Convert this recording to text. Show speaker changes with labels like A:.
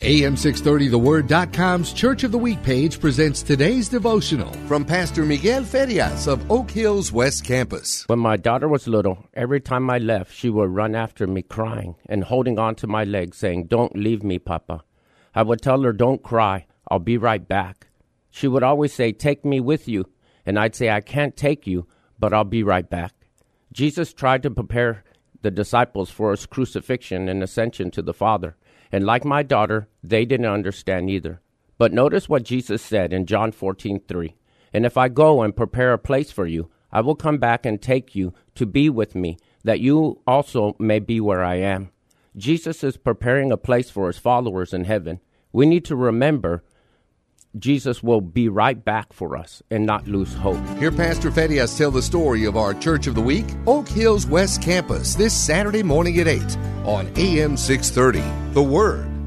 A: AM630TheWord.com's Church of the Week page presents today's devotional from Pastor Miguel Ferias of Oak Hills West Campus.
B: When my daughter was little, every time I left, she would run after me crying and holding on to my leg, saying, Don't leave me, Papa. I would tell her, Don't cry, I'll be right back. She would always say, Take me with you. And I'd say, I can't take you, but I'll be right back. Jesus tried to prepare the disciples for his crucifixion and ascension to the Father. And like my daughter, they didn't understand either. But notice what Jesus said in John 14, 3. And if I go and prepare a place for you, I will come back and take you to be with me, that you also may be where I am. Jesus is preparing a place for his followers in heaven. We need to remember Jesus will be right back for us and not lose hope.
A: Hear Pastor Ferias tell the story of our Church of the Week, Oak Hills West Campus, this Saturday morning at 8 on AM 630. The Word.